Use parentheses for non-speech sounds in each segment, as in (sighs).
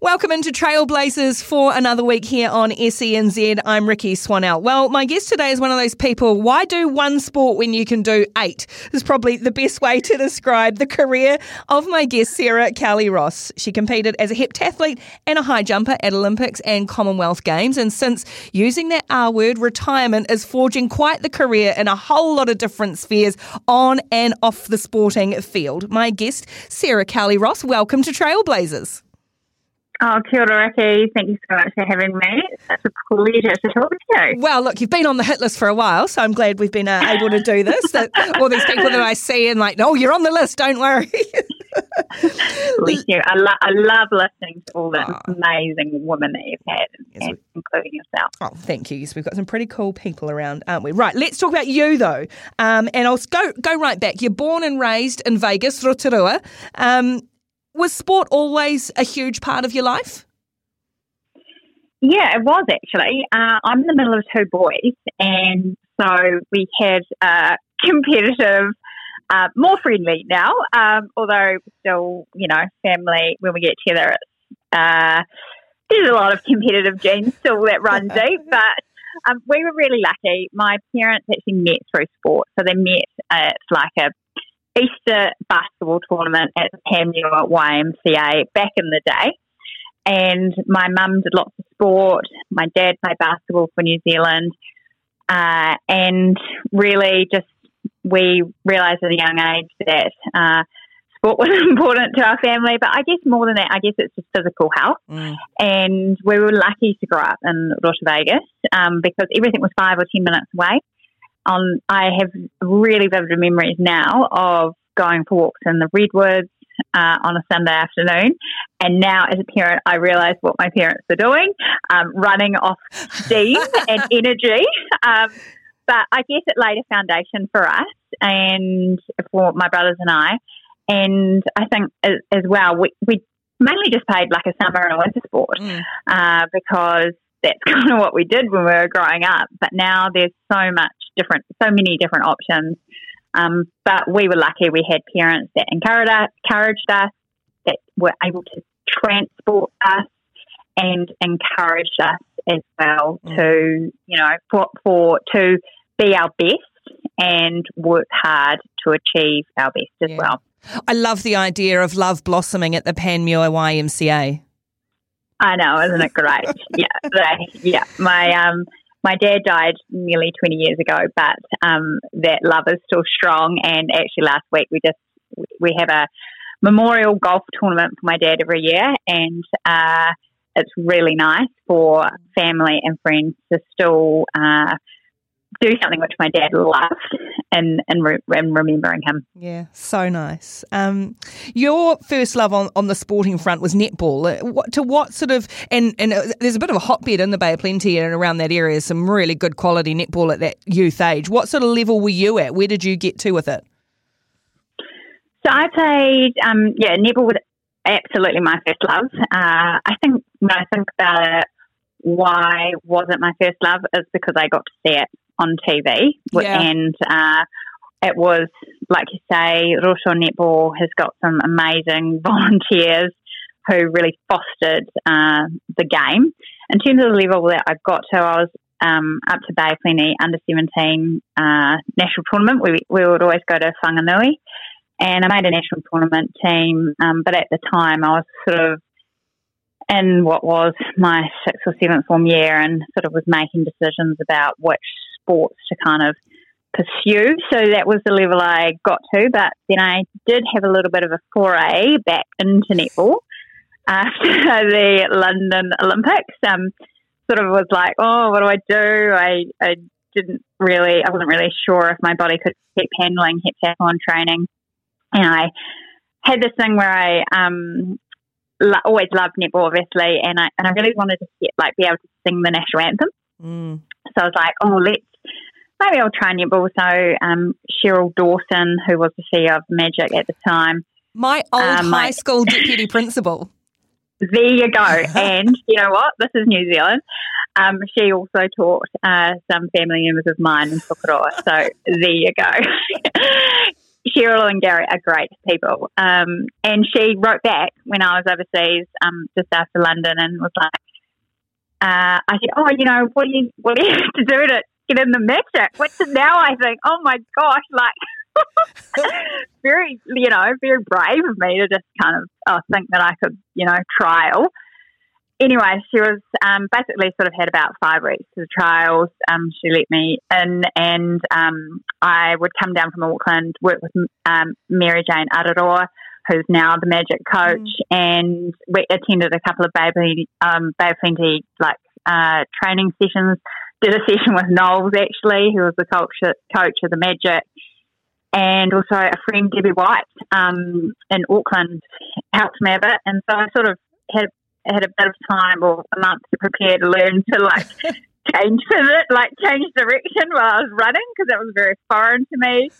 Welcome into Trailblazers for another week here on SENZ. I'm Ricky Swanell. Well, my guest today is one of those people. Why do one sport when you can do eight? Is probably the best way to describe the career of my guest, Sarah Cowley Ross. She competed as a heptathlete and a high jumper at Olympics and Commonwealth Games, and since using that R word, retirement is forging quite the career in a whole lot of different spheres on and off the sporting field. My guest, Sarah Cowley Ross, welcome to Trailblazers. Oh, kia ora, Ricky. Thank you so much for having me. It's such a pleasure to talk to you. Well, look, you've been on the hit list for a while, so I'm glad we've been uh, able to do this. That, all these people that I see and like, oh, you're on the list, don't worry. (laughs) Bless you. I, lo- I love listening to all the oh. amazing women that you've had, yes, and, including yourself. Oh, thank you. Yes, we've got some pretty cool people around, aren't we? Right, let's talk about you, though. Um, and I'll go, go right back. You're born and raised in Vegas, Rotorua. Um, was sport always a huge part of your life? Yeah, it was actually. Uh, I'm in the middle of two boys, and so we had a (laughs) competitive, uh, more friendly now, um, although still, you know, family, when we get together, it's, uh, there's a lot of competitive genes still that run (laughs) deep, but um, we were really lucky. My parents actually met through sport, so they met at like a Easter basketball tournament at the Panmure YMCA back in the day. And my mum did lots of sport. My dad played basketball for New Zealand. Uh, and really just we realised at a young age that uh, sport (laughs) was important to our family. But I guess more than that, I guess it's just physical health. Mm. And we were lucky to grow up in Roto Vegas um, because everything was five or ten minutes away on I have really vivid memories now of going for walks in the redwoods uh, on a Sunday afternoon. And now, as a parent, I realise what my parents are doing, um, running off steam (laughs) and energy. Um, but I guess it laid a foundation for us and for my brothers and I. And I think as, as well, we, we mainly just played like a summer and a winter sport mm. uh, because that's (laughs) kind of what we did when we were growing up. But now there's so much different, so many different options. Um, but we were lucky we had parents that encouraged us, that were able to transport us and encouraged us as well mm. to, you know, for, for to be our best and work hard to achieve our best as yeah. well. I love the idea of love blossoming at the Panmure YMCA. I know, isn't it great? (laughs) yeah, yeah. My um, my dad died nearly 20 years ago, but um, that love is still strong. And actually, last week we just we have a memorial golf tournament for my dad every year, and uh, it's really nice for family and friends to still uh, do something which my dad loved and and, re- and remembering him. Yeah, so nice. Um, your first love on, on the sporting front was netball. Uh, what, to what sort of and and uh, there's a bit of a hotbed in the Bay of Plenty and around that area. Some really good quality netball at that youth age. What sort of level were you at? Where did you get to with it? So I played, um, yeah, netball was absolutely my first love. Uh, I think when I think about it, why wasn't my first love is because I got to see it on TV. Yeah. And uh, it was, like you say, Roto Netball has got some amazing (laughs) volunteers who really fostered uh, the game. In terms of the level that I got to, I was um, up to Bay Plenty under 17 uh, national tournament. We, we would always go to Whanganui. And I made a national tournament team, um, but at the time I was sort of in what was my sixth or seventh form year and sort of was making decisions about which sports to kind of pursue. So that was the level I got to. But then I did have a little bit of a foray back into netball after (laughs) the London Olympics. Um, sort of was like, oh, what do I do? I, I didn't really, I wasn't really sure if my body could keep handling heptathlon training. And I had this thing where I um, lo- always loved netball, obviously, and I and I really wanted to get, like be able to sing the national anthem. Mm. So I was like, oh, let's maybe I'll try netball. So um, Cheryl Dawson, who was the CEO of Magic at the time, My old Um, high my- school deputy principal. there you go. (laughs) and you know what? This is New Zealand. Um, she also taught uh, some family members of mine in Tokoroa. So there you go. (laughs) Cheryl and Gary are great people. Um, and she wrote back when I was overseas, um, just after London, and was like, uh, I said, "Oh, you know, what do you what do you have to do to get in the magic?" Which now I think, "Oh my gosh!" Like, (laughs) very, you know, very brave of me to just kind of oh, think that I could, you know, trial. Anyway, she was um, basically sort of had about five weeks of trials. Um, she let me in, and um, I would come down from Auckland, work with um, Mary Jane Araroa, who's now the Magic coach, and we attended a couple of Bay, um, Bay Plenty like uh, training sessions. Did a session with Knowles actually, who was the coach coach of the Magic, and also a friend Debbie White um, in Auckland helped me a bit, and so I sort of had had a bit of time or a month to prepare to learn to like (laughs) change pivot, like change direction while I was running because that was very foreign to me.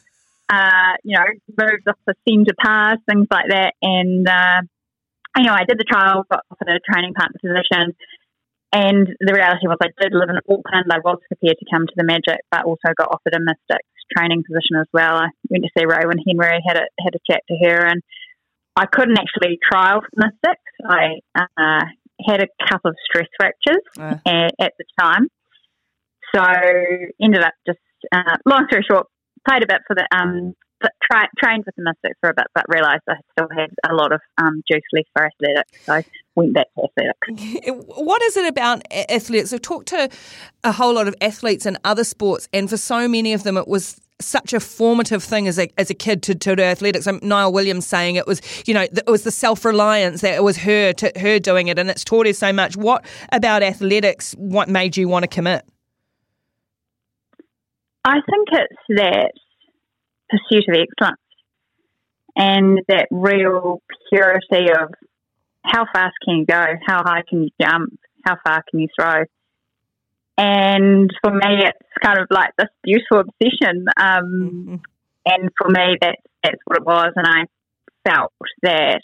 Uh, you know, moves off the centre pass, things like that, and uh, anyway, I did the trial, got offered a training partner position. And the reality was, I did live in Auckland. I was prepared to come to the Magic, but also got offered a Mystics training position as well. I went to see Rowan Henry, had a had a chat to her, and I couldn't actually trial for Mystics. I uh, had a couple of stress fractures Uh. at, at the time, so ended up just uh, long story short, played a bit for the um, but tra- trained with the Mystics for a bit, but realised I still had a lot of um, juice left for athletics, so went back to athletics. (laughs) What is it about a- athletes? I've talked to a whole lot of athletes in other sports, and for so many of them, it was such a formative thing as a as a kid to, to do athletics. Um, Niall Williams saying it was, you know, it was the self reliance that it was her to her doing it, and it's taught her so much. What about athletics? What made you want to commit? I think it's that pursuit of excellence and that real purity of how fast can you go, how high can you jump, how far can you throw. And for me, it's kind of like this beautiful obsession. Um, and for me, that's that's what it was. And I felt that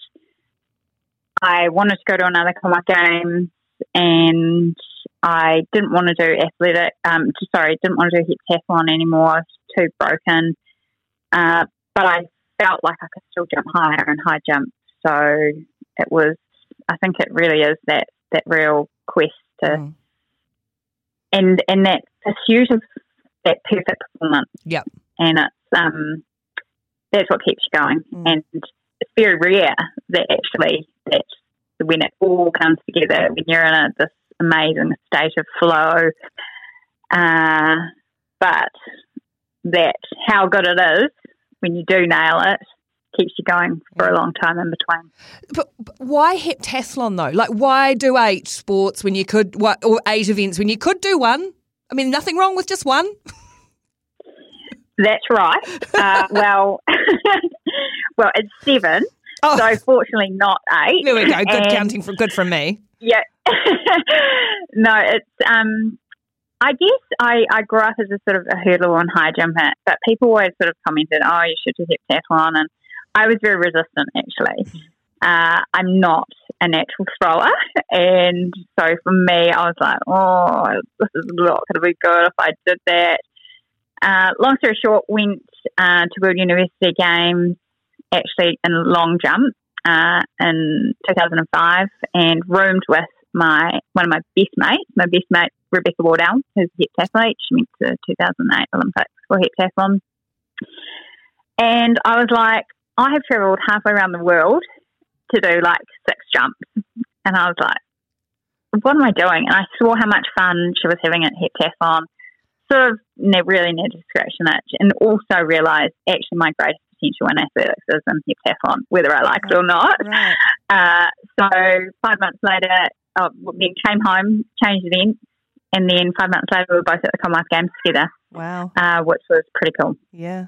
I wanted to go to another Commonwealth Games, and I didn't want to do athletic. Um, sorry, didn't want to do heptathlon anymore. I was too broken. Uh, but I felt like I could still jump higher and high jump. So it was. I think it really is that that real quest to Mm. and and that pursuit of that perfect performance. Yep. And it's um that's what keeps you going. Mm. And it's very rare that actually that when it all comes together, when you're in a, this amazing state of flow, uh, but that how good it is when you do nail it keeps you going for a long time in between. But, but why heptathlon though? Like, why do eight sports when you could, what, or eight events when you could do one? I mean, nothing wrong with just one. (laughs) That's right. Uh, (laughs) well, (laughs) well, it's seven. Oh, So fortunately, not eight. there we go. Good And- counting from good from me. Yeah. no, it's um I guess I, I grew up as a sort of a hurdler and high jumper, but people always sort of commented, Oh, you should do heptathlon and I was very resistant actually. Uh, I'm not a natural thrower and so for me I was like, Oh, this is not gonna be good if I did that. Uh, long story short, went uh, to World University Games actually in long jump uh, in 2005 and roomed with my one of my best mates, my best mate Rebecca Wardell, who's a heptathlete. She went to the 2008 Olympics for heptathlon. And I was like, I have travelled halfway around the world to do like six jumps. And I was like, what am I doing? And I saw how much fun she was having at heptathlon. Sort of ne- really needed to scratch an itch and also realised actually my greatest potential in athletics is in heptathlon, whether I like it or not. Right. Uh, so five months later, uh, we came home, changed events, and then five months later, we were both at the Commonwealth Games together, Wow. uh, which was pretty cool. Yeah.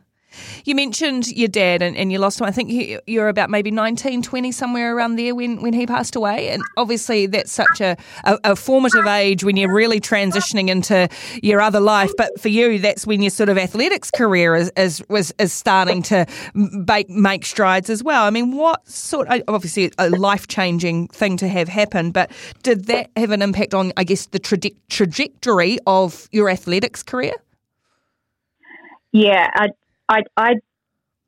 You mentioned your dad and, and you lost him. I think you, you're about maybe 19, 20, somewhere around there when, when he passed away. And obviously, that's such a, a, a, formative age when you're really transitioning into your other life. But for you, that's when your sort of athletics career is, is, was, is starting to make, make strides as well. I mean, what sort obviously, a life changing thing to have happen, but did that have an impact on, I guess, the traje- trajectory of your athletics career? Yeah, I I, I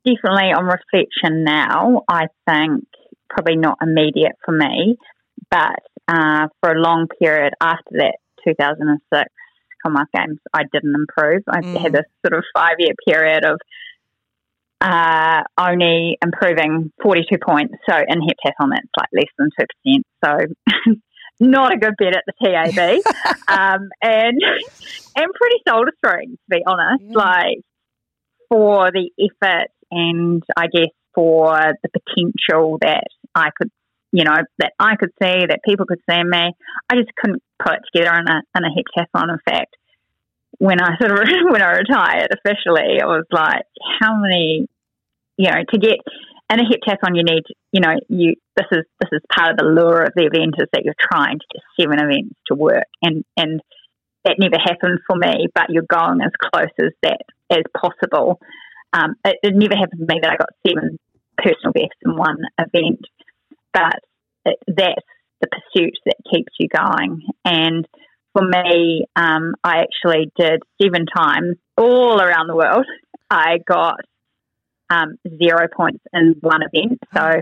definitely, on reflection now, I think probably not immediate for me, but uh, for a long period after that 2006 Commonwealth Games, I didn't improve. I mm. had this sort of five year period of uh, only improving 42 points. So in heptathlon, that's like less than 2%. So (laughs) not a good bet at the TAB. (laughs) um, and, (laughs) and pretty soul destroying, to be honest. Yeah. Like, for the effort and I guess for the potential that I could, you know, that I could see, that people could see in me. I just couldn't put it together in a, in a heptathlon. In fact, when I sort of, (laughs) when I retired officially, I was like, how many, you know, to get in a heptathlon, you need, you know, you, this is, this is part of the lure of the event is that you're trying to get seven events to work and, and, that never happened for me, but you're going as close as that as possible. Um, it, it, never happened for me that I got seven personal bests in one event, but it, that's the pursuit that keeps you going. And for me, um, I actually did seven times all around the world. (laughs) I got um, zero points in one event. So,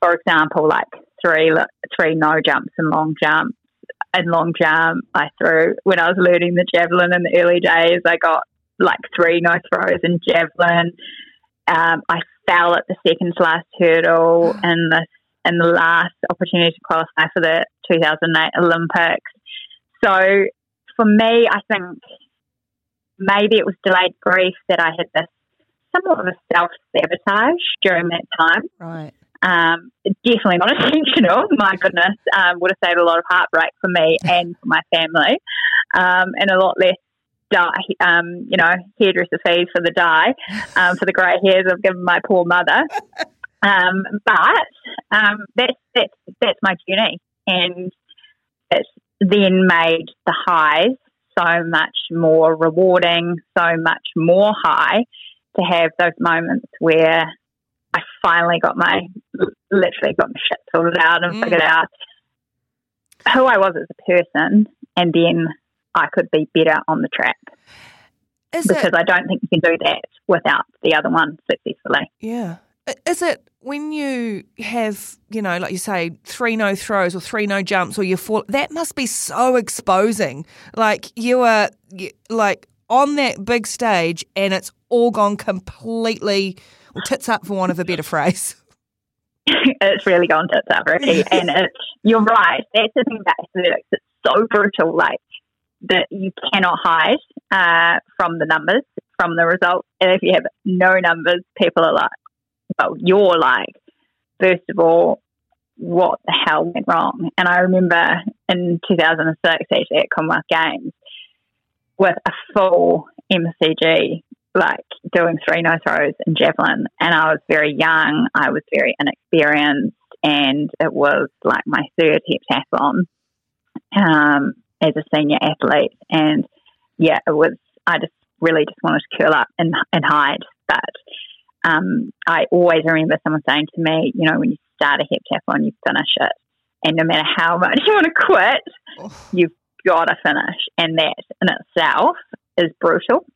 for example, like three three no jumps and long jumps, and long jump I threw. When I was learning the javelin in the early days, I got like three no throws in javelin. Um, I fell at the second to last hurdle (sighs) in the in the last opportunity to qualify for the 2008 Olympics. So for me, I think maybe it was delayed grief that I had this somewhat of a self sabotage during that time. Right. Um, definitely not (laughs) intentional. My goodness, um, would have saved a lot of heartbreak for me and for my family, um, and a lot less dye, um, you know, hairdresser fees for the dye, um, for the grey hairs I've given my poor mother. Um, but um, that's that's that's my journey, and it's then made the highs so much more rewarding, so much more high to have those moments where I finally got my literally got my shit sorted out and mm. figured out who I was as a person, and then I could be better on the track. Is because it, I don't think you can do that without the other one successfully. Yeah. Is it when you have, you know, like you say, three no throws or three no jumps or you fall, that must be so exposing. Like you are like on that big stage and it's all gone completely well, tits up for want of a better phrase. (laughs) it's really gone tits up, Ricky. (laughs) and it's, you're right. That's the thing about athletics. It's so brutal, like that you cannot hide uh, from the numbers, from the results. And if you have no numbers, people are like, well, you're like, first of all, what the hell went wrong? And I remember in 2006, actually at Commonwealth Games, with a full MCG like doing three no throws and javelin. And I was very young, I was very inexperienced, and it was like my third heptathlon um, as a senior athlete. And yeah, it was, I just really just wanted to curl up and, and hide. But um, I always remember someone saying to me, you know, when you start a heptathlon, you finish it. And no matter how much you want to quit, oh. you've got to finish. And that in itself is brutal.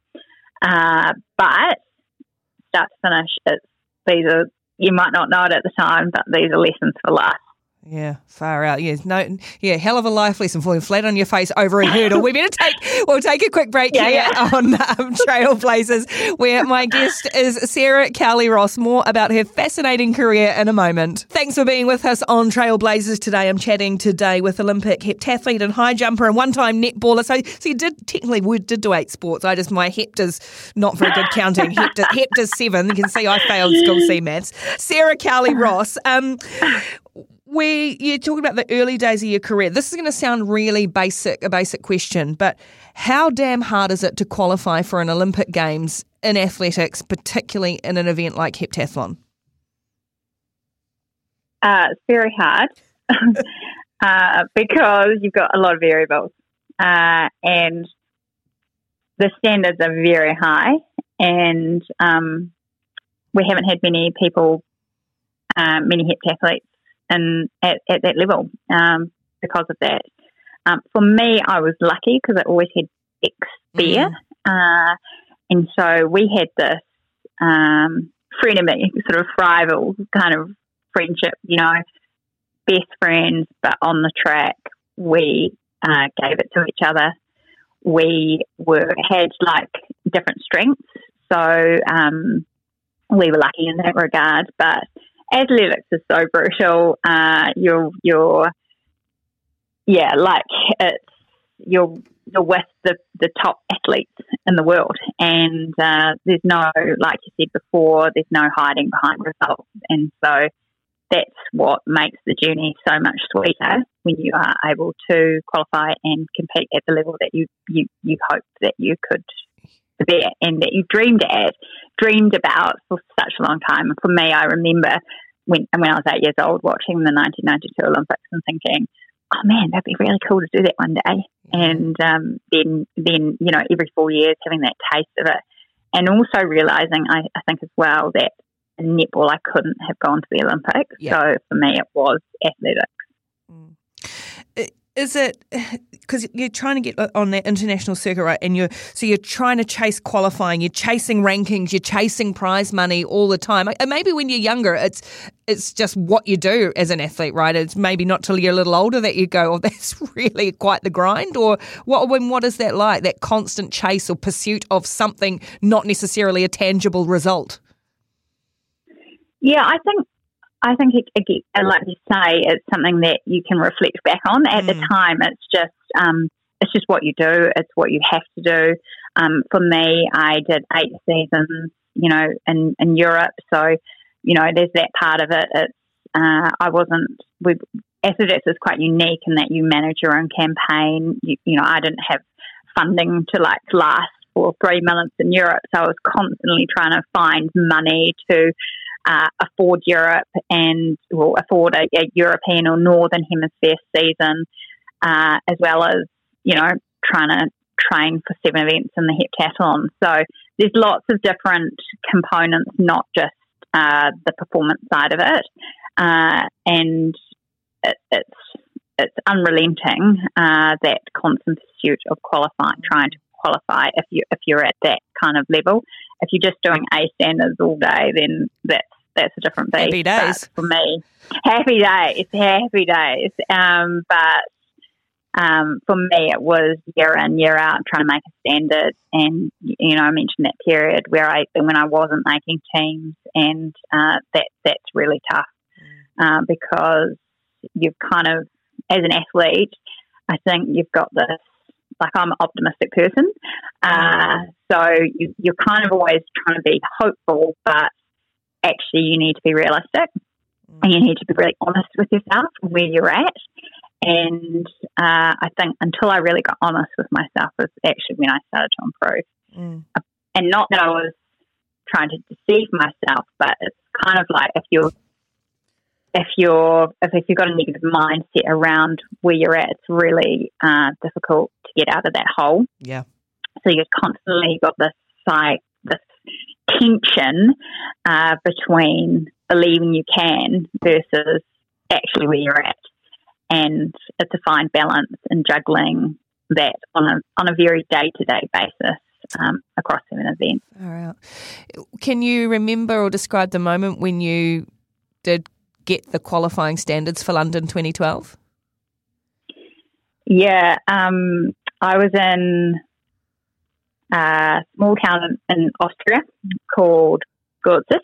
Uh, but start to finish, it's, these are, you might not know it at the time, but these are lessons for life. Yeah, far out. Yeah, no, yeah, hell of a life lesson falling flat on your face over a hurdle. we better take we'll take a quick break yeah, here yeah. on um, Trailblazers, where my guest is Sarah Cowley Ross. More about her fascinating career in a moment. Thanks for being with us on Trailblazers today. I'm chatting today with Olympic heptathlete and high jumper and one-time netballer. So, so you did technically we did do eight sports. I just my hepta's not very good counting. Hepta, hepta's seven. You can see I failed school C maths. Sarah Cowley Ross. Um, where you're talking about the early days of your career, this is going to sound really basic, a basic question, but how damn hard is it to qualify for an Olympic Games in athletics, particularly in an event like heptathlon? Uh, it's very hard (laughs) uh, because you've got a lot of variables uh, and the standards are very high. And um, we haven't had many people, uh, many heptathletes in, at, at that level um, because of that. Um, for me, I was lucky because I always had ex there. Mm-hmm. Uh, and so we had this um, frenemy, sort of rival kind of friendship, you know, best friends, but on the track, we uh, gave it to each other. We were had like different strengths, so um, we were lucky in that regard. But athletics is so brutal. Uh, you're you're yeah, like it's you're you're with the, the top athletes in the world, and uh, there's no, like you said before, there's no hiding behind results, and so that's what makes the journey so much sweeter when you are able to qualify and compete at the level that you you, you hoped that you could be at and that you dreamed at, dreamed about for such a long time. For me, I remember when when I was eight years old watching the 1992 Olympics and thinking, oh man, that'd be really cool to do that one day. And um, then, then you know, every four years having that taste of it, and also realizing, I, I think as well that in netball I couldn't have gone to the Olympics. Yeah. So for me, it was athletics. Mm is it (sighs) because you're trying to get uh, on that international circuit, right? And you're so you're trying to chase qualifying, you're chasing rankings, you're chasing prize money all the time. And Maybe when you're younger, it's it's just what you do as an athlete, right? It's maybe not till you're a little older that you go, "Oh, (laughs) that's really quite the grind." Or what? When what is that like? That constant chase or pursuit of something, not necessarily a tangible result. Yeah, I think I think, it, again, like you say, it's something that you can reflect back on. At mm. the time, it's just um, it's just what you do. It's what you have to do. Um, for me, I did eight seasons, you know, in in Europe. So, you know, there's that part of it. It's uh, I wasn't. We Athletics is quite unique in that you manage your own campaign. You, you know, I didn't have funding to like last for three months in Europe, so I was constantly trying to find money to uh, afford Europe and will afford a, a, European or Northern Hemisphere season, uh, as well as you know trying to train for seven events in the heptathlon. So there's lots of different components, not just uh, the performance side of it, uh, and it, it's it's unrelenting uh, that constant pursuit of qualifying, trying to qualify if you if you're at that kind of level. If you're just doing A standards all day, then that's that's a different beast. Happy days for me. Happy days, happy days. Um, but um, for me, it was year in year out trying to make a standard. And you know, I mentioned that period where I when I wasn't making teams, and uh, that that's really tough mm. uh, because you've kind of as an athlete, I think you've got this like I'm an optimistic person. Uh, so you, are kind of always trying to be hopeful, but actually you need to be realistic mm. and you need to be really honest with yourself where you're at. And uh, I think until I really got honest with myself was actually when I started to improve. Mm. And not that I was trying to deceive myself, but it's kind of like if you're if you're if, you've got a negative mindset around where you're at, it's really uh, difficult to get out of that hole. Yeah. So you've constantly got this like this tension uh, between believing you can versus actually where you're at. And it's a fine balance in juggling that on a, on a very day to day basis. Um, across seven events. All right. Can you remember or describe the moment when you did get the qualifying standards for London 2012? Yeah, um, I was in a small town in Austria called Götzis.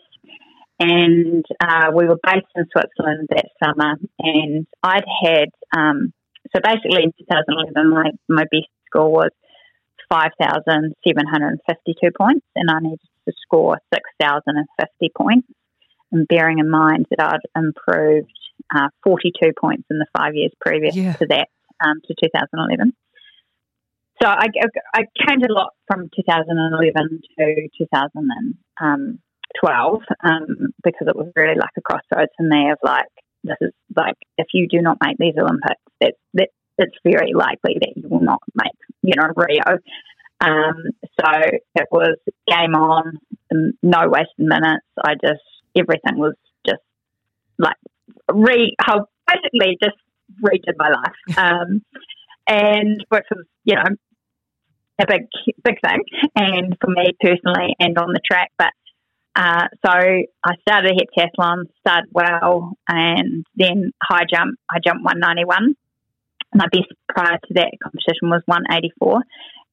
And uh, we were based in Switzerland that summer. And I'd had, um, so basically in 2011, my, my best score was 5,752 points, and I needed to score 6,050 points. And bearing in mind that I'd improved uh, 42 points in the five years previous yeah. to that, um, to 2011. So I, I changed a lot from 2011 to 2012 um, because it was really like a crossroads for me of like, this is like, if you do not make these Olympics, that, that it's very likely that you will not make, you know, Rio. Um, so it was game on, no wasted minutes. I just, everything was just like re, how basically just redid my life. Um, and which was, you know, a big, big thing. And for me personally and on the track, but uh, so I started a heptathlon, started well, and then high jump. I jumped 191. My best prior to that competition was 184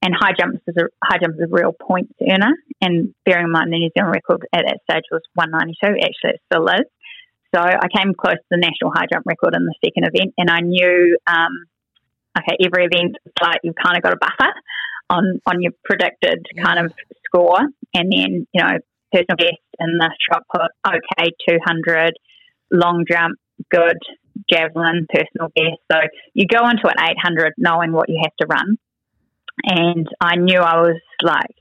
and high jump is a high jump is a real points earner. And bearing in mind the New Zealand record at that stage was 192. Actually, it still is. So I came close to the national high jump record in the second event, and I knew, um, okay, every event like you've kind of got a buffer on on your predicted yeah. kind of score, and then you know personal best in the shot put, okay, 200, long jump, good, javelin, personal best. So you go into an 800 knowing what you have to run and I knew I was like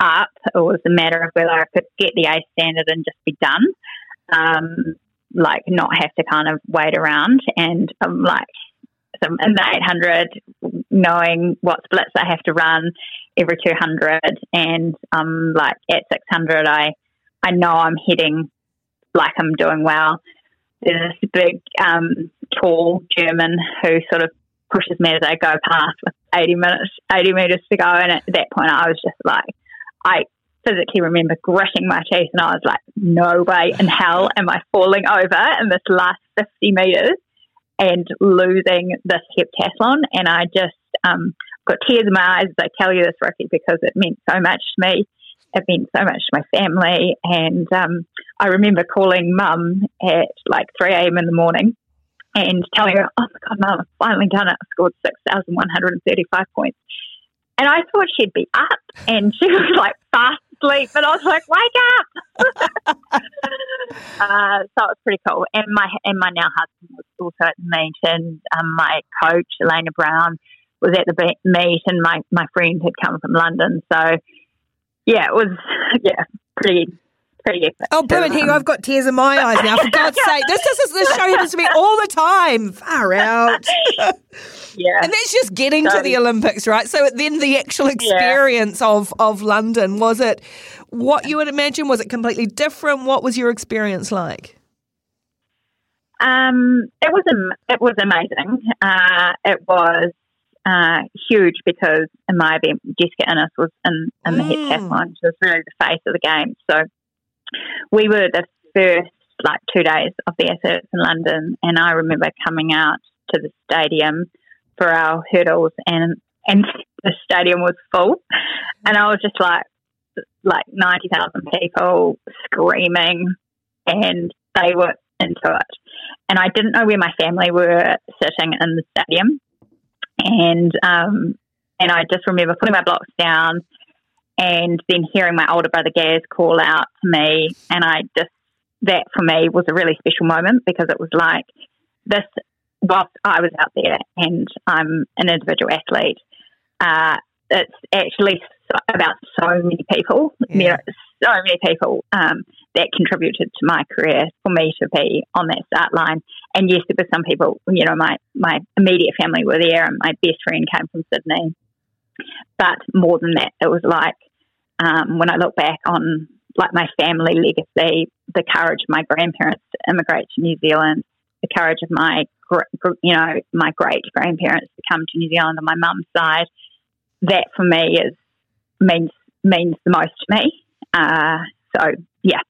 up. It was a matter of whether I could get the A standard and just be done, um, like not have to kind of wait around. And I'm like, so in the 800, knowing what splits I have to run every 200, and um, like at 600, I I know I'm heading like I'm doing well. There's this big, um, tall German who sort of pushes me as I go past with 80 minutes, 80 meters to go. And at that point, I was just like, I physically remember gritting my teeth and I was like, no way in hell am I falling over in this last 50 meters and losing this heptathlon. And I just um, got tears in my eyes as I tell you this, Ricky, because it meant so much to me. It meant so much to my family. And um, I remember calling mum at like 3 a.m. in the morning and telling her, oh my God, Mum, I've finally done it. I scored 6,135 points. And I thought she'd be up and she (laughs) was like fast asleep, but I was like, wake up. (laughs) uh, so it was pretty cool. And my and my now husband was also at the meet and um, my coach, Elena Brown, was at the meet and my, my friend had come from London. So yeah, it was, (laughs) yeah, pretty pretty Oh, brilliant. Here, I've got tears in my eyes now, for God's sake. This, this, is, this show happens to me all the time. Far out. (laughs) yeah. And that's just getting so, to the Olympics, right? So then the actual experience yeah. of, of London, was it what you would imagine? Was it completely different? What was your experience like? Um, it was it was amazing. Uh, it was uh, huge because in my event, Jessica Ennis was in, in the mm. heptathlon. She was really the face of the game. So we were the first like two days of the Ascents in London, and I remember coming out to the stadium for our hurdles, and and (laughs) the stadium was full, and I was just like like ninety thousand people screaming, and they were into it, and I didn't know where my family were sitting in the stadium, and um, and I just remember putting my blocks down and then hearing my older brother Gaz call out to me, and I just that for me was a really special moment because it was like this. Whilst I was out there and I'm an individual athlete, uh, it's actually so, about so many people, yeah. you know, so many people um, that contributed to my career for me to be on that start line. And yes, there were some people, you know, my, my immediate family were there and my best friend came from Sydney. But more than that, it was like um, when I look back on like my family legacy, the courage of my grandparents to immigrate to New Zealand, the courage of my you know my great grandparents to come to New Zealand on my mum's side, that for me is means means the most to me. Uh, so yeah,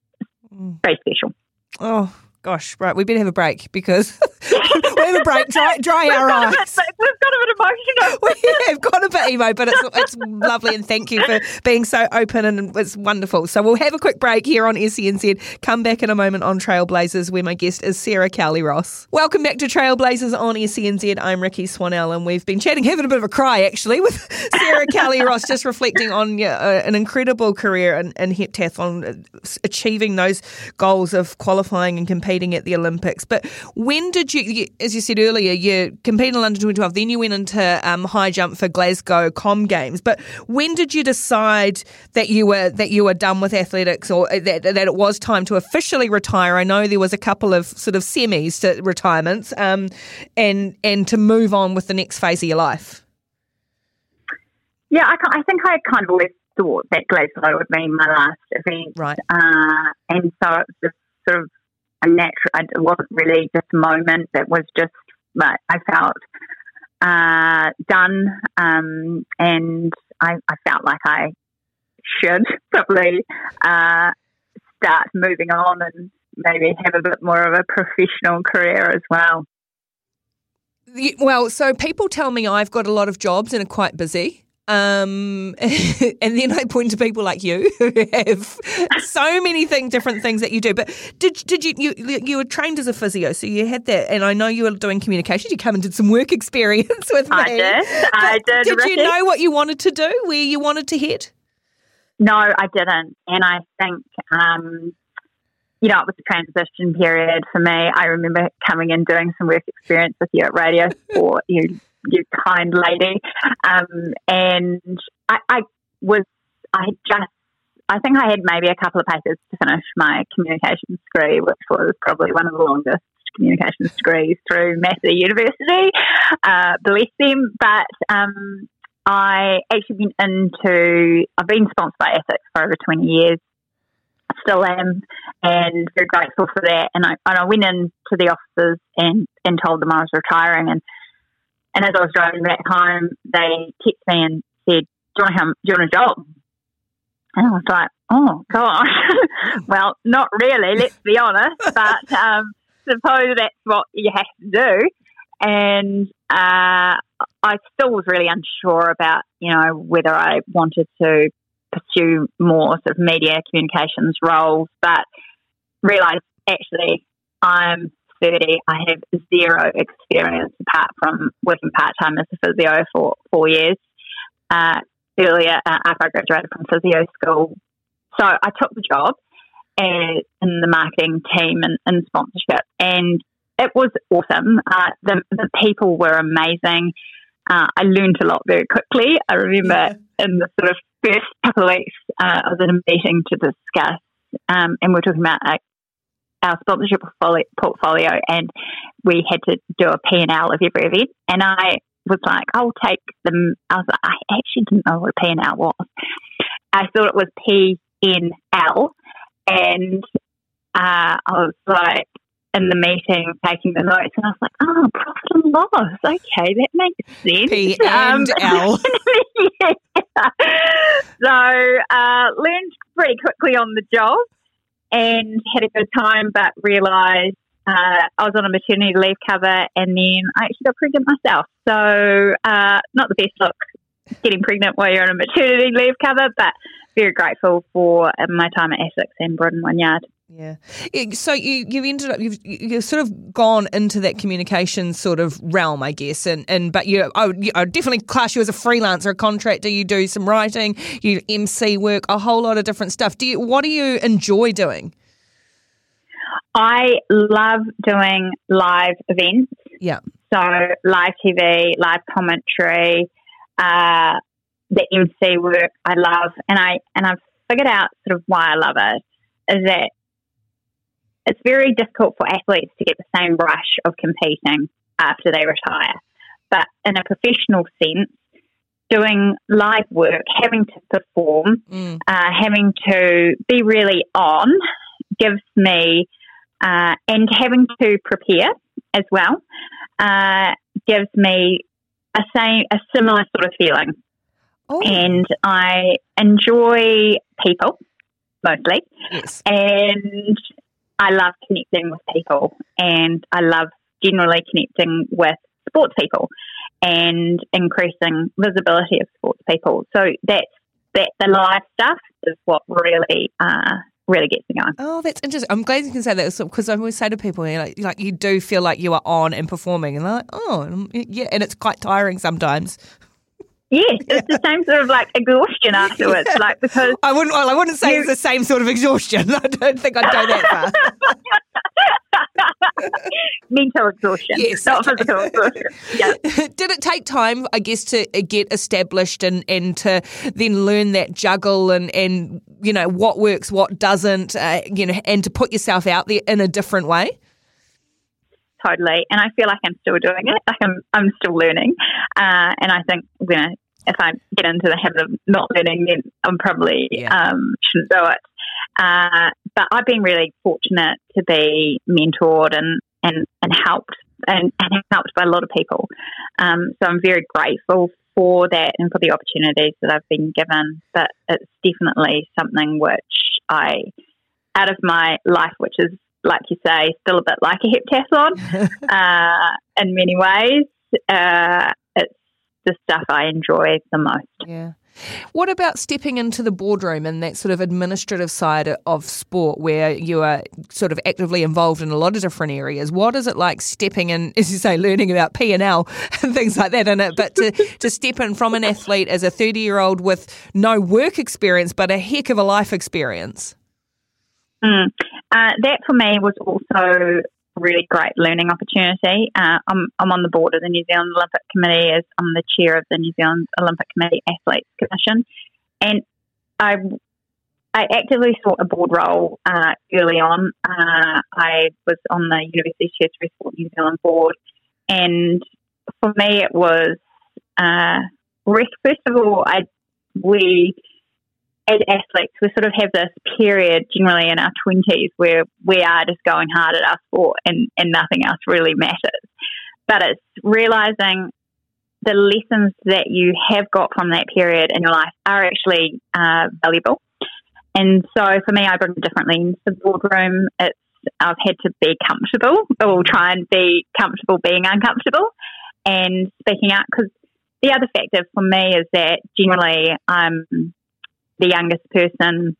mm. very special. Oh, Gosh, right, we better have a break because (laughs) we have a break. Dry, dry our eyes. we've got a bit emotional. (laughs) we have got a bit emo, but it's it's lovely, and thank you for being so open, and it's wonderful. So we'll have a quick break here on SENZ. Come back in a moment on Trailblazers, where my guest is Sarah Cowley Ross. Welcome back to Trailblazers on SENZ. I'm Ricky Swanell and we've been chatting, having a bit of a cry actually with (laughs) Sarah Cowley Ross, just reflecting on uh, an incredible career in, in heptathlon, achieving those goals of qualifying and competing competing at the Olympics. But when did you, as you said earlier, you competed in London 2012, then you went into um, high jump for Glasgow Com Games. But when did you decide that you were that you were done with athletics, or that, that it was time to officially retire? I know there was a couple of sort of semis to retirements, um, and and to move on with the next phase of your life. Yeah, I, I think I kind of always thought that Glasgow would be my last event, right? Uh, and so it was just sort of a natural. It wasn't really just a moment. It was just but I felt uh, done, um, and I, I, felt like I should (laughs) probably uh, start moving on and maybe have a bit more of a professional career as well. Well, so people tell me I've got a lot of jobs and are quite busy. Um, (laughs) and then I point to people like you (laughs) who have so many thing, different things that you do. But did did you, you you were trained as a physio, so you had that, and I know you were doing communications. You come and did some work experience (laughs) with me. I did. I did. Did Ricky. you know what you wanted to do? Where you wanted to head? No, I didn't, and I think. Um, you know, it was a transition period for me. I remember coming in doing some work experience with you at Radio Sport. You you kind lady. Um, and I, I was, I just, I think I had maybe a couple of papers to finish my communications degree, which was probably one of the longest communications degrees through Massey University. Uh, bless them. But um, I actually went into, I've been sponsored by ASICS for over 20 years. Still am, and very grateful for that. And I, and I went into the offices and, and told them I was retiring, and and as I was driving back home, they texted me and said, "Do you want, do you want a job?" And I was like, "Oh gosh, (laughs) well, not really. Let's be honest, (laughs) but um, suppose that's what you have to do." And uh, I still was really unsure about, you know, whether I wanted to pursue more sort of media communications roles, but realised actually I'm 30, I have zero experience apart from working part time as a physio for four years. Uh, earlier, uh, after I graduated from physio school, so I took the job and, in the marketing team and, and sponsorship, and it was awesome. Uh, the, the people were amazing. Uh, I learned a lot very quickly. I remember in the sort of first couple of weeks, uh, I was in a meeting to discuss, um, and we are talking about like our sponsorship portfolio and we had to do a P&L of every event. And I was like, I'll take them. I was like, I actually didn't know what a P&L was. I thought it was P-N-L. And uh, I was like, in the meeting, taking the notes, and I was like, oh, profit and loss. Okay, that makes sense. P and um, L. (laughs) yeah. So, uh, learned pretty quickly on the job and had a good time, but realised uh, I was on a maternity leave cover, and then I actually got pregnant myself. So uh, not the best look getting pregnant while you're on a maternity leave cover, but very grateful for my time at ASICS and Broad and Wynyard. Yeah. So you you've ended up you've you've sort of gone into that communication sort of realm, I guess, and and but you I would, I would definitely class you as a freelancer, a contractor. You do some writing, you MC work, a whole lot of different stuff. Do you what do you enjoy doing? I love doing live events. Yeah. So live TV, live commentary, uh, the MC work I love, and I and I've figured out sort of why I love it is that it's very difficult for athletes to get the same rush of competing after they retire. But in a professional sense, doing live work, having to perform, mm. uh, having to be really on, gives me, uh, and having to prepare as well, uh, gives me a same, a similar sort of feeling. Oh. And I enjoy people mostly, yes. and I love connecting with people and I love generally connecting with sports people and increasing visibility of sports people. So that's that the live stuff is what really uh, really gets me going. Oh, that's interesting. I'm glad you can say that because I always say to people, you like, like you do feel like you are on and performing, and they're like, oh, yeah, and it's quite tiring sometimes. Yes, it's the same sort of like exhaustion (laughs) afterwards. Yeah. Like because I wouldn't, well, I wouldn't say you, it's the same sort of exhaustion. (laughs) I don't think I'd go that far. (laughs) Mental exhaustion, yes, not physical exhaustion. Yeah. Did it take time, I guess, to uh, get established and, and to then learn that juggle and, and you know what works, what doesn't, uh, you know, and to put yourself out there in a different way? Totally, and I feel like I'm still doing it. Like I'm, I'm still learning, uh, and I think you know if I get into the habit of not learning, then I'm probably yeah. um, shouldn't do it. Uh, but I've been really fortunate to be mentored and and, and helped and, and helped by a lot of people. Um, so I'm very grateful for that and for the opportunities that I've been given. But it's definitely something which I, out of my life, which is like you say, still a bit like a heptathlon (laughs) uh, in many ways. Uh, it's the stuff I enjoy the most. Yeah. What about stepping into the boardroom and that sort of administrative side of sport where you are sort of actively involved in a lot of different areas? What is it like stepping in, as you say, learning about P and L (laughs) and things like that in it, but to, to step in from an athlete as a 30 year old with no work experience but a heck of a life experience? Mm. Uh, that for me was also really great learning opportunity. Uh, I'm, I'm on the board of the New Zealand Olympic Committee as I'm the chair of the New Zealand Olympic Committee Athletes Commission, and I I actively sought a board role uh, early on. Uh, I was on the University Tertiary Sport New Zealand board, and for me it was uh, first of all I we as athletes, we sort of have this period generally in our 20s where we are just going hard at our sport and, and nothing else really matters. But it's realizing the lessons that you have got from that period in your life are actually uh, valuable. And so for me, I bring a different lens to the boardroom. It's I've had to be comfortable or try and be comfortable being uncomfortable and speaking out because the other factor for me is that generally I'm the youngest person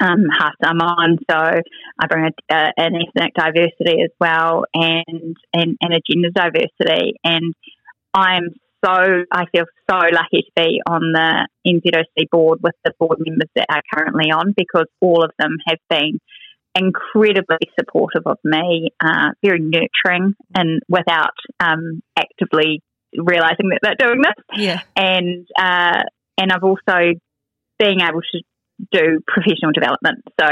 um, half I'm on, so I bring a, uh, an ethnic diversity as well, and, and and a gender diversity. And I'm so I feel so lucky to be on the NZOC board with the board members that are currently on because all of them have been incredibly supportive of me, uh, very nurturing, and without um, actively realizing that they're doing this. Yeah, and uh, and I've also being able to do professional development. So,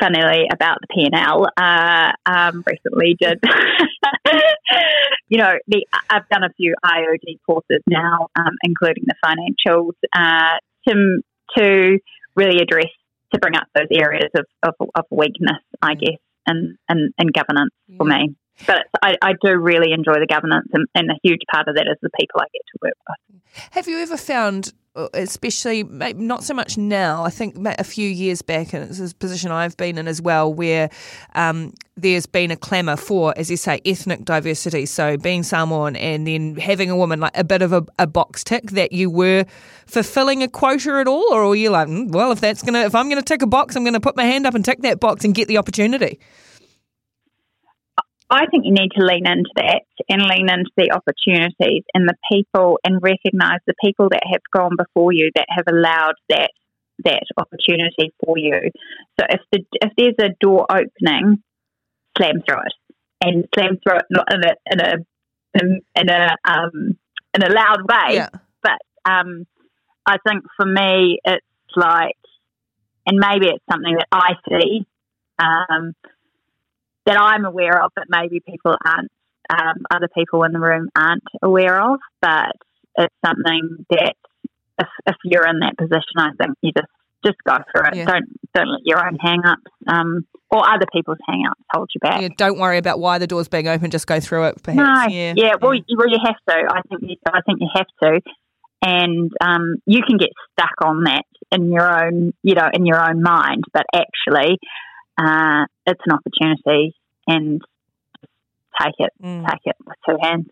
funnily about the P&L, uh, um, recently did, (laughs) you know, the, I've done a few IOD courses now, um, including the financials, uh, to, to really address, to bring up those areas of, of, of weakness, I mm. guess, and, and, and governance yeah. for me. But I, I, do really enjoy the governance, and, and a huge part of that is the people I get to work with. Have you ever found especially not so much now. I think a few years back, and it's a position I've been in as well, where um, there's been a clamour for, as you say, ethnic diversity. So being Samoan and then having a woman like a bit of a, a box tick that you were fulfilling a quota at all, or are you like, mm, well, if that's gonna, if I'm gonna tick a box, I'm gonna put my hand up and tick that box and get the opportunity. I think you need to lean into that and lean into the opportunities and the people and recognise the people that have gone before you that have allowed that that opportunity for you. So if the if there's a door opening, slam through it and slam through it not in a in a in, in a um, in a loud way, yeah. but um, I think for me it's like, and maybe it's something that I see. Um, that I'm aware of, but maybe people aren't, um, other people in the room aren't aware of. But it's something that if, if you're in that position, I think you just just go for it. Yeah. Don't don't let your own hang ups um, or other people's hang ups hold you back. Yeah, don't worry about why the door's being open. Just go through it. Perhaps. No, yeah, yeah. Well, you, well, you have to. I think you, I think you have to, and um, you can get stuck on that in your own, you know, in your own mind. But actually, uh, it's an opportunity and take it, mm. take it with two hands.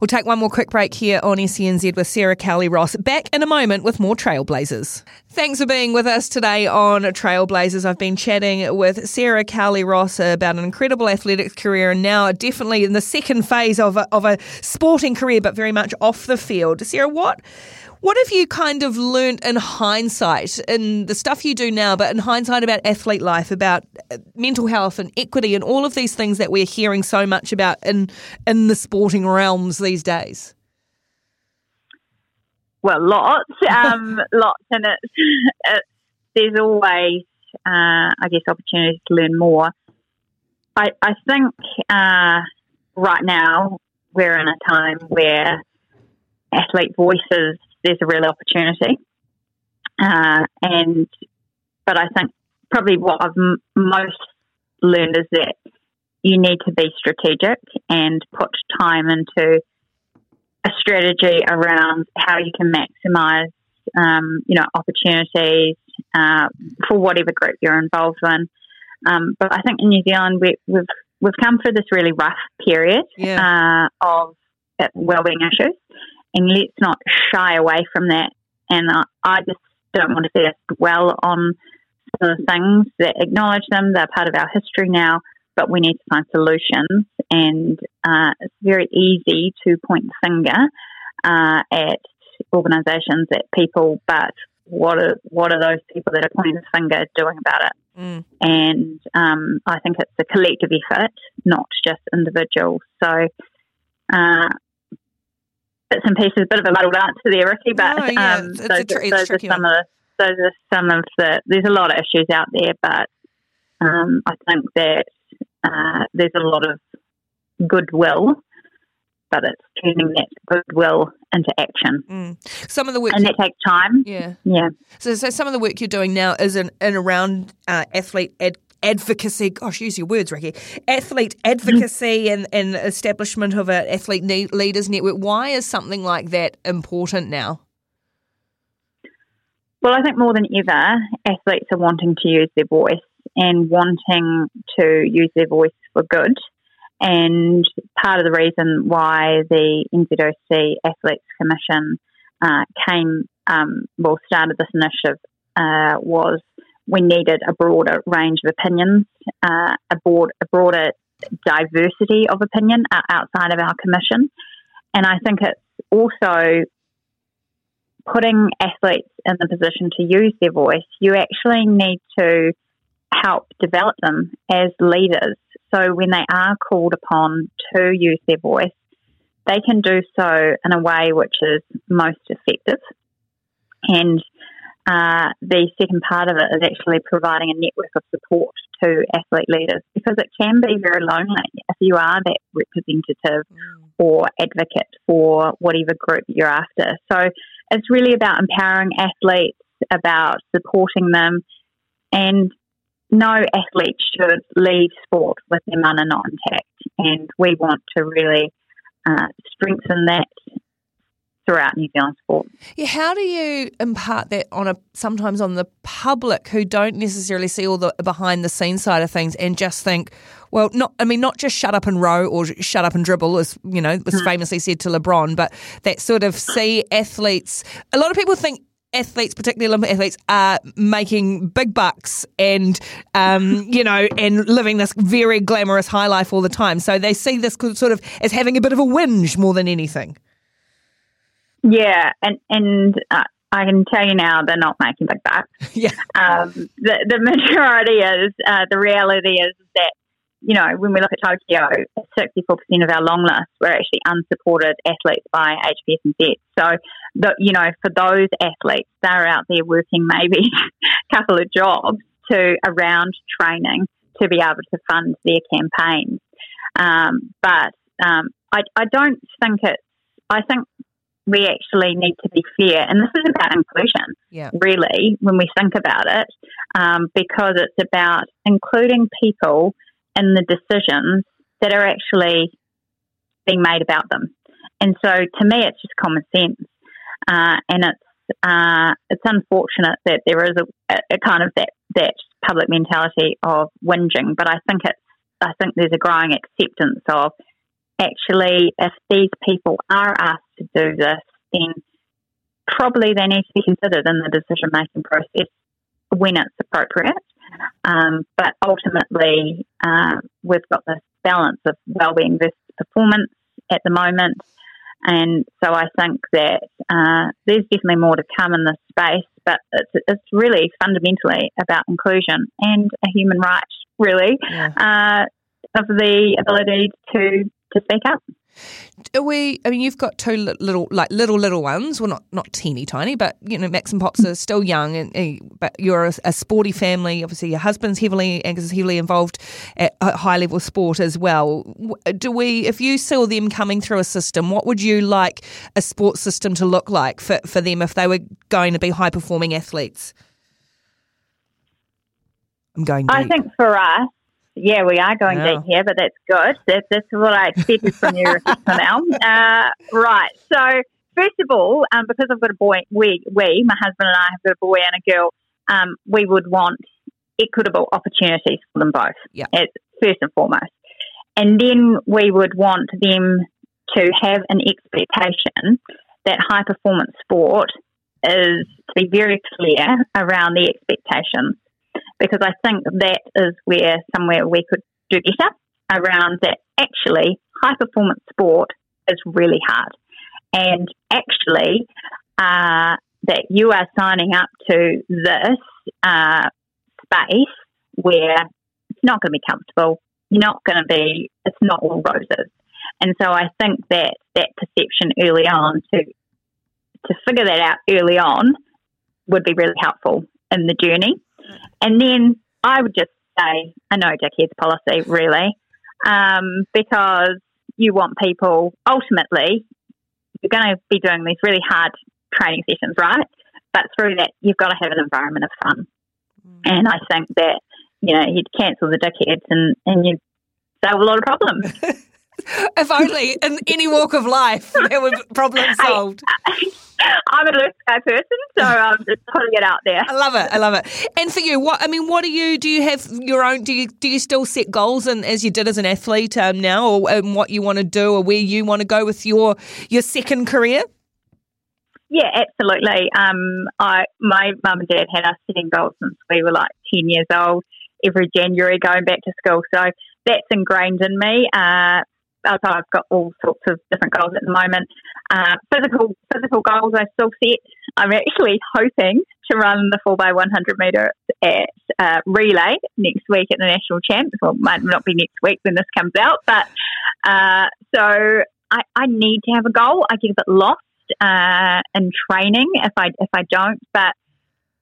We'll take one more quick break here on SENZ with Sarah Cowley Ross. Back in a moment with more Trailblazers. Thanks for being with us today on Trailblazers. I've been chatting with Sarah Cowley Ross about an incredible athletics career and now definitely in the second phase of a, of a sporting career, but very much off the field. Sarah, what What have you kind of learnt in hindsight, in the stuff you do now, but in hindsight about athlete life, about uh, mental health and equity and all of these things that we're hearing so much about in, in the sporting realms these days? Well, lots, (laughs) um, lots, and it's, it's, there's always, uh, I guess, opportunities to learn more. I, I think uh, right now we're in a time where athlete voices, there's a real opportunity. Uh, and, but I think probably what I've m- most learned is that you need to be strategic and put time into a strategy around how you can maximize, um, you know, opportunities uh, for whatever group you're involved in. Um, but I think in New Zealand we, we've we've come through this really rough period yeah. uh, of wellbeing issues, and let's not shy away from that. And uh, I just don't want to see us dwell on some of the things that acknowledge them. They're part of our history now, but we need to find solutions. And uh, it's very easy to point the finger uh, at organisations, at people, but what are what are those people that are pointing the finger doing about it? Mm. And um, I think it's a collective effort, not just individuals. So, uh, bits and pieces, a bit of a muddled answer there, Ricky, but oh, yeah. um, those, are some one. of the, those are some of the. There's a lot of issues out there, but um, I think that uh, there's a lot of goodwill but it's turning that goodwill into action. Mm. Some of the work, and that takes time. Yeah, yeah. So, so some of the work you're doing now is in, in around uh, athlete ed- advocacy. Gosh, use your words, Ricky. Athlete advocacy and, and establishment of an athlete leaders network. Why is something like that important now? Well, I think more than ever, athletes are wanting to use their voice and wanting to use their voice for good. And part of the reason why the NZOC Athletes Commission uh, came, um, well, started this initiative uh, was we needed a broader range of opinions, uh, a, broad, a broader diversity of opinion outside of our commission. And I think it's also putting athletes in the position to use their voice. You actually need to help develop them as leaders so when they are called upon to use their voice, they can do so in a way which is most effective. And uh, the second part of it is actually providing a network of support to athlete leaders because it can be very lonely if you are that representative mm. or advocate for whatever group you're after. So it's really about empowering athletes, about supporting them, and no athlete should leave sport with their mana not intact, and we want to really uh, strengthen that throughout New Zealand sport. Yeah, how do you impart that on a sometimes on the public who don't necessarily see all the behind the scenes side of things and just think, well, not I mean not just shut up and row or shut up and dribble as you know was mm. famously said to LeBron, but that sort of see athletes. A lot of people think athletes, particularly Olympic athletes, are making big bucks and, um, (laughs) you know, and living this very glamorous high life all the time. So they see this sort of as having a bit of a whinge more than anything. Yeah, and and uh, I can tell you now they're not making big bucks. (laughs) Yeah, um, the the majority is uh, the reality is that you know, when we look at Tokyo, 64% of our long list were actually unsupported athletes by HPSNZ. So, the, you know, for those athletes, they're out there working maybe (laughs) a couple of jobs to around training to be able to fund their campaigns. Um, but um, I, I don't think it's, I think we actually need to be fair. And this is about inclusion, yeah. really, when we think about it, um, because it's about including people in the decisions that are actually being made about them. And so to me, it's just common sense. Uh, and it's uh, it's unfortunate that there is a, a, kind of that, that public mentality of whinging, but I think it's I think there's a growing acceptance of actually if these people are asked to do this, then probably they need to be considered in the decision making process when it's appropriate. Um, but ultimately, uh, we've got this balance of well-being versus performance at the moment. And so I think that uh, there's definitely more to come in this space, but it's, it's really fundamentally about inclusion and a human right, really, yeah. uh, of the ability to, to speak up. Are we? I mean, you've got two little, like little, little ones. Well, not not teeny tiny, but you know, Max and Pops are still young, and, and but you're a, a, sporty family. Obviously, your husband's heavily, Angus is heavily involved at high level sport as well. Do we? If you saw them coming through a system, what would you like a sports system to look like for for them if they were going to be high performing athletes? I'm going. Deep. I think for us, yeah, we are going deep here, but that's good. That's, that's what I expected from you now. (laughs) Uh, right. So, first of all, um, because I've got a boy, we, we, my husband and I have got a boy and a girl, um, we would want equitable opportunities for them both. Yeah. first and foremost. And then we would want them to have an expectation that high performance sport is to be very clear around the expectations because I think that is where somewhere we could do better around that actually high performance sport is really hard. And actually, uh, that you are signing up to this uh, space where it's not going to be comfortable, you're not going to be, it's not all roses. And so I think that that perception early on to to figure that out early on would be really helpful in the journey. And then I would just say a no dickheads policy, really, um, because you want people ultimately, you're going to be doing these really hard training sessions, right? But through that, you've got to have an environment of fun. Mm. And I think that, you know, you'd cancel the dickheads and, and you'd solve a lot of problems. (laughs) (laughs) if only in any walk of life there were problems solved. (laughs) I'm a blue sky person, so I'm just putting it out there. I love it. I love it. And for you, what I mean, what do you do? You have your own? Do you do you still set goals and as you did as an athlete um, now, or um, what you want to do, or where you want to go with your your second career? Yeah, absolutely. Um, I my mum and dad had us setting goals since we were like ten years old. Every January, going back to school, so that's ingrained in me. Uh, I've got all sorts of different goals at the moment. Uh, physical physical goals I still set. I'm actually hoping to run the 4x100 metre at uh, relay next week at the national champs. Well, might not be next week when this comes out, but uh, so I, I, need to have a goal. I get a bit lost uh, in training if I if I don't. But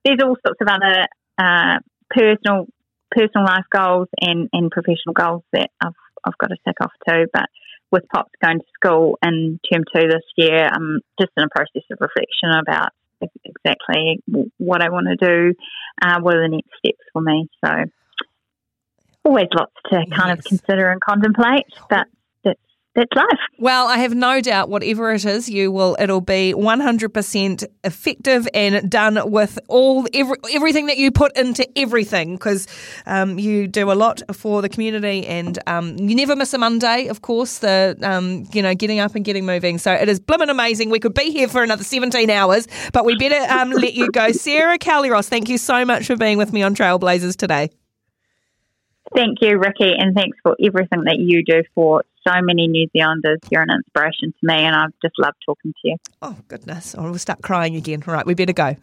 there's all sorts of other uh, personal personal life goals and, and professional goals that I've I've got to tick off too. But with Pops going to school in term two this year, I'm just in a process of reflection about exactly what I want to do, uh, what are the next steps for me. So always lots to kind yes. of consider and contemplate, but that's life. Well, I have no doubt whatever it is, you will it'll be 100% effective and done with all every, everything that you put into everything because um, you do a lot for the community and um, you never miss a Monday, of course, the um, you know getting up and getting moving. So it is blimmin' amazing. We could be here for another 17 hours, but we better um, let you go. Sarah Cowley Ross, thank you so much for being with me on Trailblazers today. Thank you, Ricky, and thanks for everything that you do for so many New Zealanders. You're an inspiration to me, and I've just loved talking to you. Oh, goodness. Oh, we'll start crying again. All right, we better go. (laughs)